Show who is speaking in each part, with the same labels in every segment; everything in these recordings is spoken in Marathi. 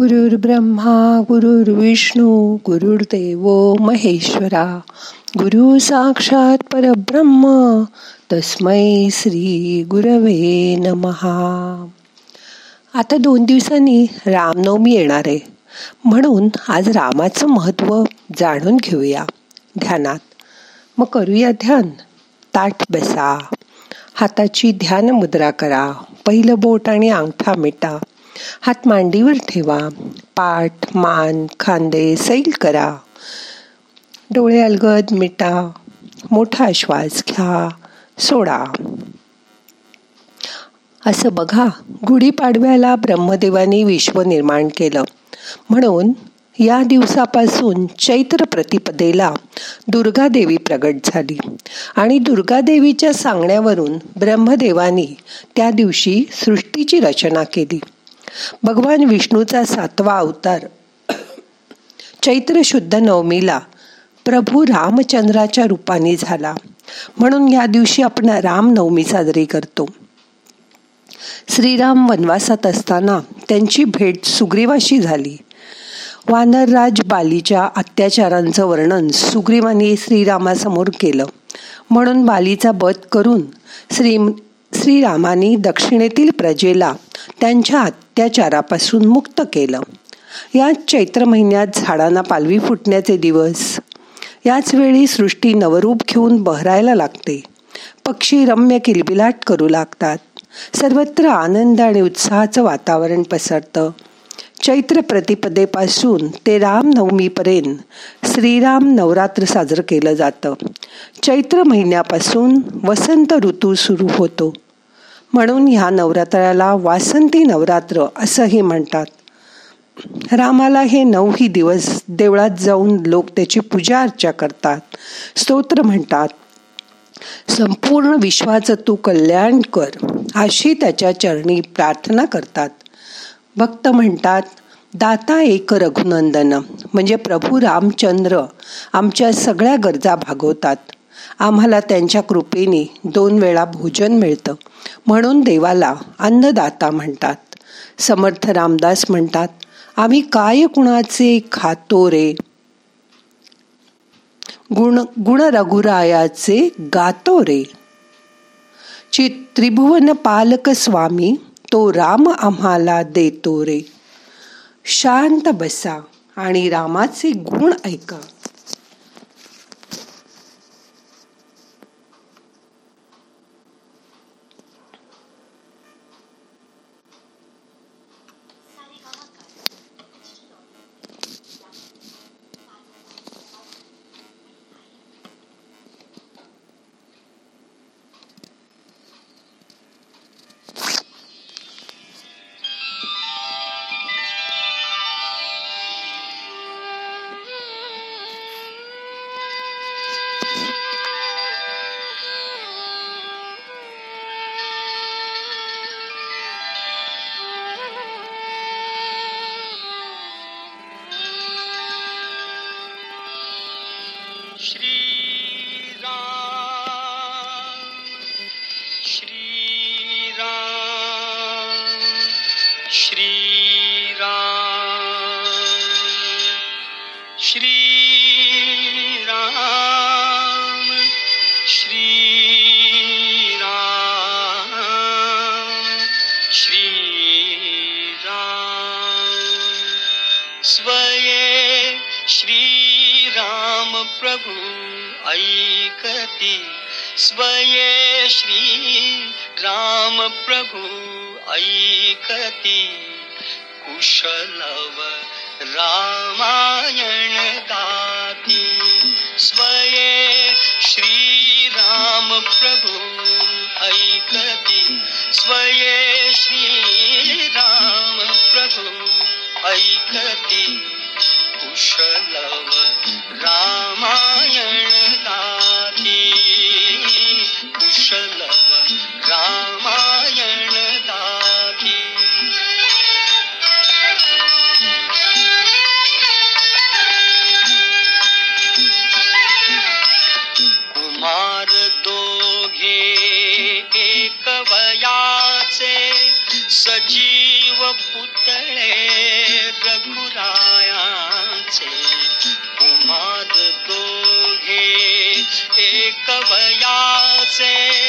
Speaker 1: गुरुर् ब्रह्मा गुरुर्विष्णू गुरुर्देव महेश्वरा. गुरु साक्षात परब्रह्म तस्मै श्री गुरवे नमहा आता दोन दिवसांनी रामनवमी येणार आहे. म्हणून आज रामाचं महत्त्व जाणून घेऊया. ध्यानात. मग करूया ध्यान. ताठ बसा. हाताची ध्यान मुद्रा करा. पहिलं बोट आणि अंगठा मिटा. हात मांडीवर ठेवा. पाठ मान खांदे सैल करा. डोळे अलगद मिटा. मोठा श्वास घ्या. सोडा. असं बघा गुढीपाडव्याला ब्रह्मदेवाने विश्व निर्माण केलं. म्हणून या दिवसापासून चैत्र प्रतिपदेला दुर्गादेवी प्रगट झाली. आणि दुर्गादेवीच्या सांगण्यावरून ब्रह्मदेवानी त्या दिवशी सृष्टीची रचना केली. भगवान विष्णूचा सातवा अवतार. चैत्र शुद्ध नवमीला प्रभू रामचंद्राच्या रूपाने झाला. म्हणून या दिवशी आपण रामनवमी साजरी करतो. श्रीराम वनवासात असताना त्यांची भेट सुग्रीवाशी झाली. वानरराज बालीच्या अत्याचारांचं वर्णन सुग्रीवाने श्रीरामासमोर केलं. म्हणून बालीचा बध करून श्री श्रीरामाने दक्षिणेतील प्रजेला त्यांच्या अत्याचारापासून मुक्त केलं. याच चैत्र महिन्यात झाडांना पालवी फुटण्याचे दिवस. याच वेळी सृष्टी नवरूप घेऊन बहरायला लागते. पक्षी रम्य किलबिलाट करू लागतात. सर्वत्र आनंद आणि उत्साहाचं वातावरण पसरतं. चैत्र प्रतिपदेपासून ते रामनवमीपर्यंत श्रीराम नवरात्र साजरं केलं जातं. चैत्र महिन्यापासून वसंत ऋतू सुरू होतो. म्हणून ह्या नवरात्राला वासंती नवरात्र असंही म्हणतात. रामाला हे नऊही दिवस देवळात जाऊन लोक त्याची पूजा अर्चा करतात. स्तोत्र म्हणतात संपूर्ण विश्वाचं तू कल्याण कर अशी त्याच्या चरणी प्रार्थना करतात. भक्त म्हणतात दाता एक रघुनंदन म्हणजे प्रभू रामचंद्र आमच्या सगळ्या गरजा भागवतात. आम्हाला त्यांच्या कृपेने दोन वेळा भोजन मिळतं. म्हणून देवाला अन्नदाता म्हणतात. समर्थ रामदास म्हणतात आम्ही काय कुणाचे खातो रे? गुण गुण रघुरायाचे गातो रे? चि त्रिभुवन पालक स्वामी तो राम आम्हाला देतो रे. शांत बसा आणि रामाचे गुण ऐका.
Speaker 2: प्रभु ऐकती. स्वये श्री राम प्रभु ऐकती. कुशलव रामायण गाती. स्वये श्री राम प्रभु ऐकती. स्वये श्री राम प्रभु ऐकती. कुशलव रामायण दाती। कुशलव रामायण दाती। कुमार दोघे एक वयाचे सजीव पुतळे कुमार दोघे एक वयाचे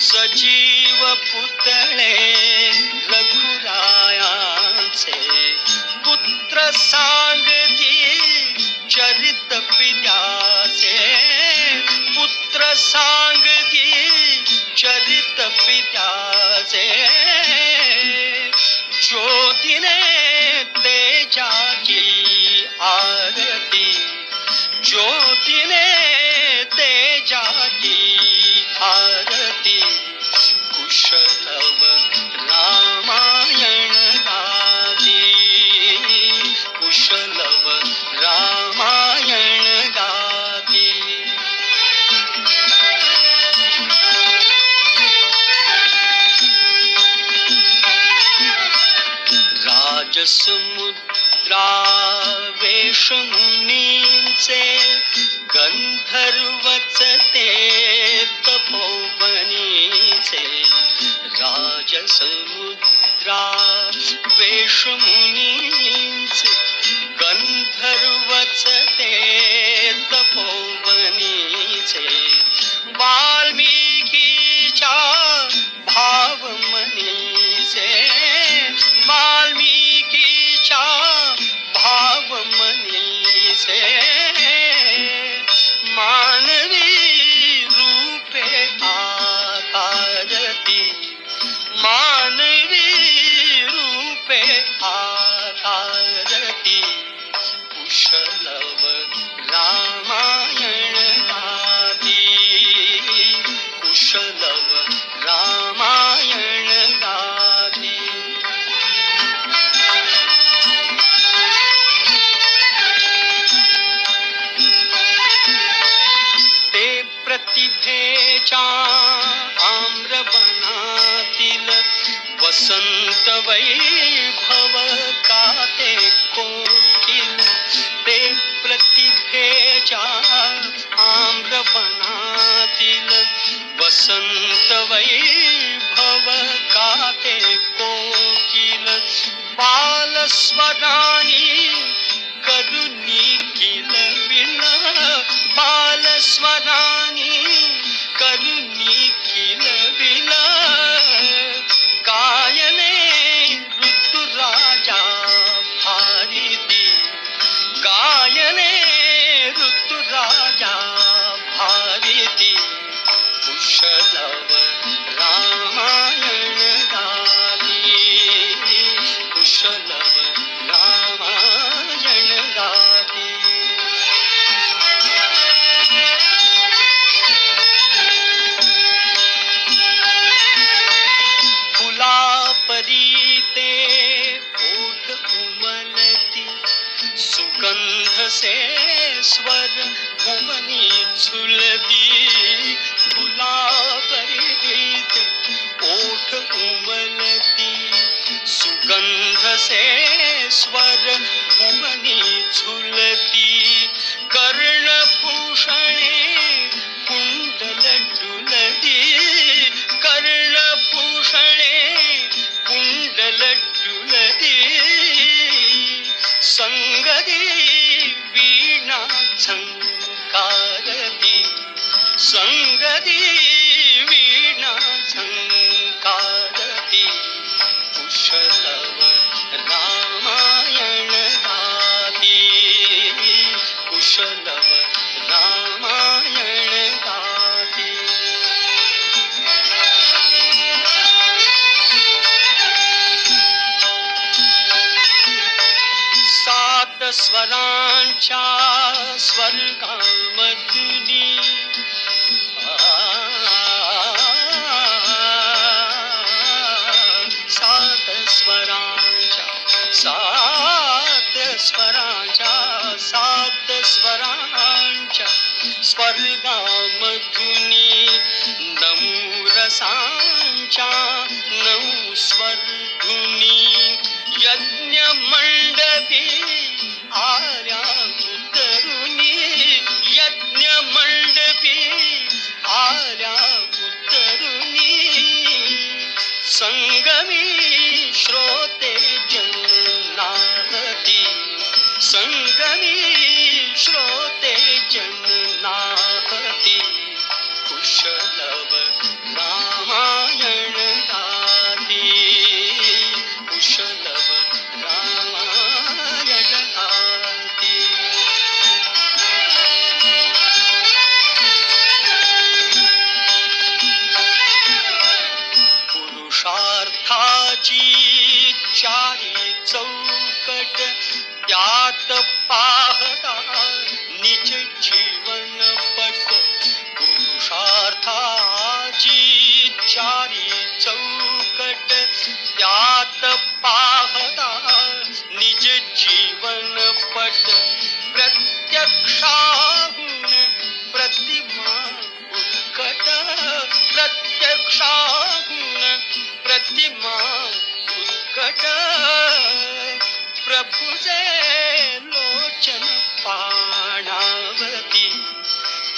Speaker 2: सजीव पुतळे रघुरायांचे. पुत्र सांगती चरित पित्याचे. पुत्र सांगती चरित पित्याचे. राजसमुद्रा वेशमुनींचे गंधर्वच ते तपोवनीचे राजसमुद्रा वेशमुनींचे गंधर्वच ते तपोवनीचे वाल्मिकीच्या प्रतिभेच्या आम्रवनातील वसंत वैभव काते कोकिल ते प्रतिभेच्या आम्रवनातील वसंत वैभव काते कोकिल बालस्वरानी करुणी किल विल बालस्वरानी करुणी झंकारती संगदी वीणा झंकारती कुशलव रामायण गाती कुशलव रामायण गाती. सात स्वरांच्या स्वर्गामधली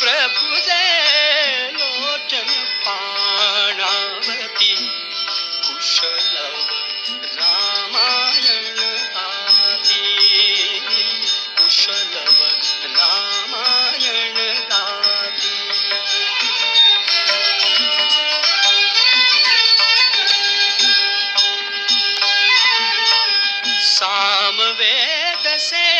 Speaker 2: प्रभुजे लोचन पाणावती कुशल रामायण आदी कुशलव रामायण गादी सामवेद से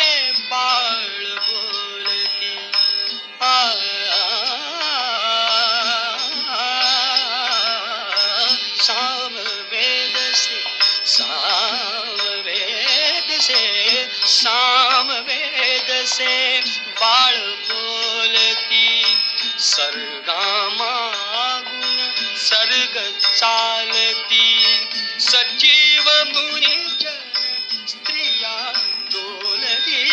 Speaker 2: सर्ग चालती. सजीव मुनिजन स्त्रिया डोलती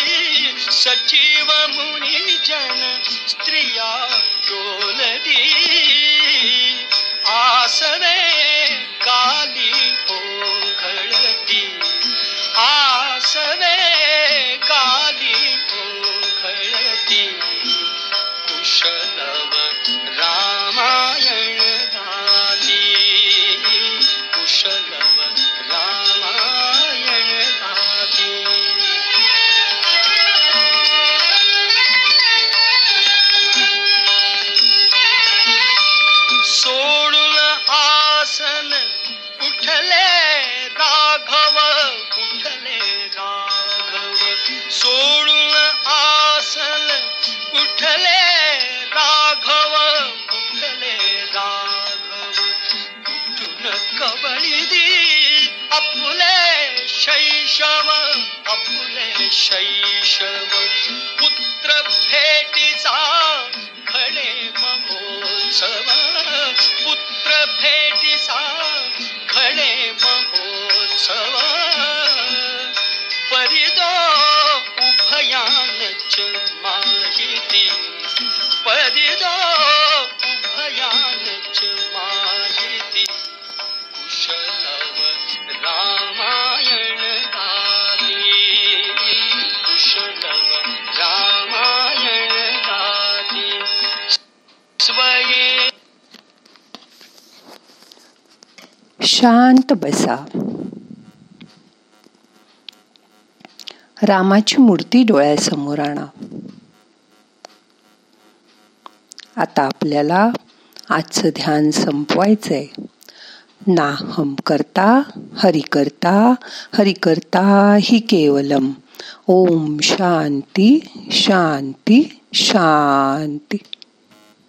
Speaker 2: सजीव मुनिजन स्त्रिया डोलती आसने काली ओघळती. आसने काली ओघळती. कुशलव उठले राघव उठले राघव. उठून कबळी दी आपुले शैशव अपुले शैशव. पुत्र भेटीचा खडे महोत्सव. पुत्र भेटीचा खडे महोत्सव. परिदो उभयानच किती परिदो उभयानच माहिती. कुशलव रामायण गादी कुशलव रामायण गादी स्वये
Speaker 1: शांत बसा. रामाची मूर्ती डोळ्यासमोर आणा. आता आपल्याला आजचं ध्यान संपवायचंय. नाहम करता हरि करता हरि करता ही केवलम. ओम शांती शांती शांती.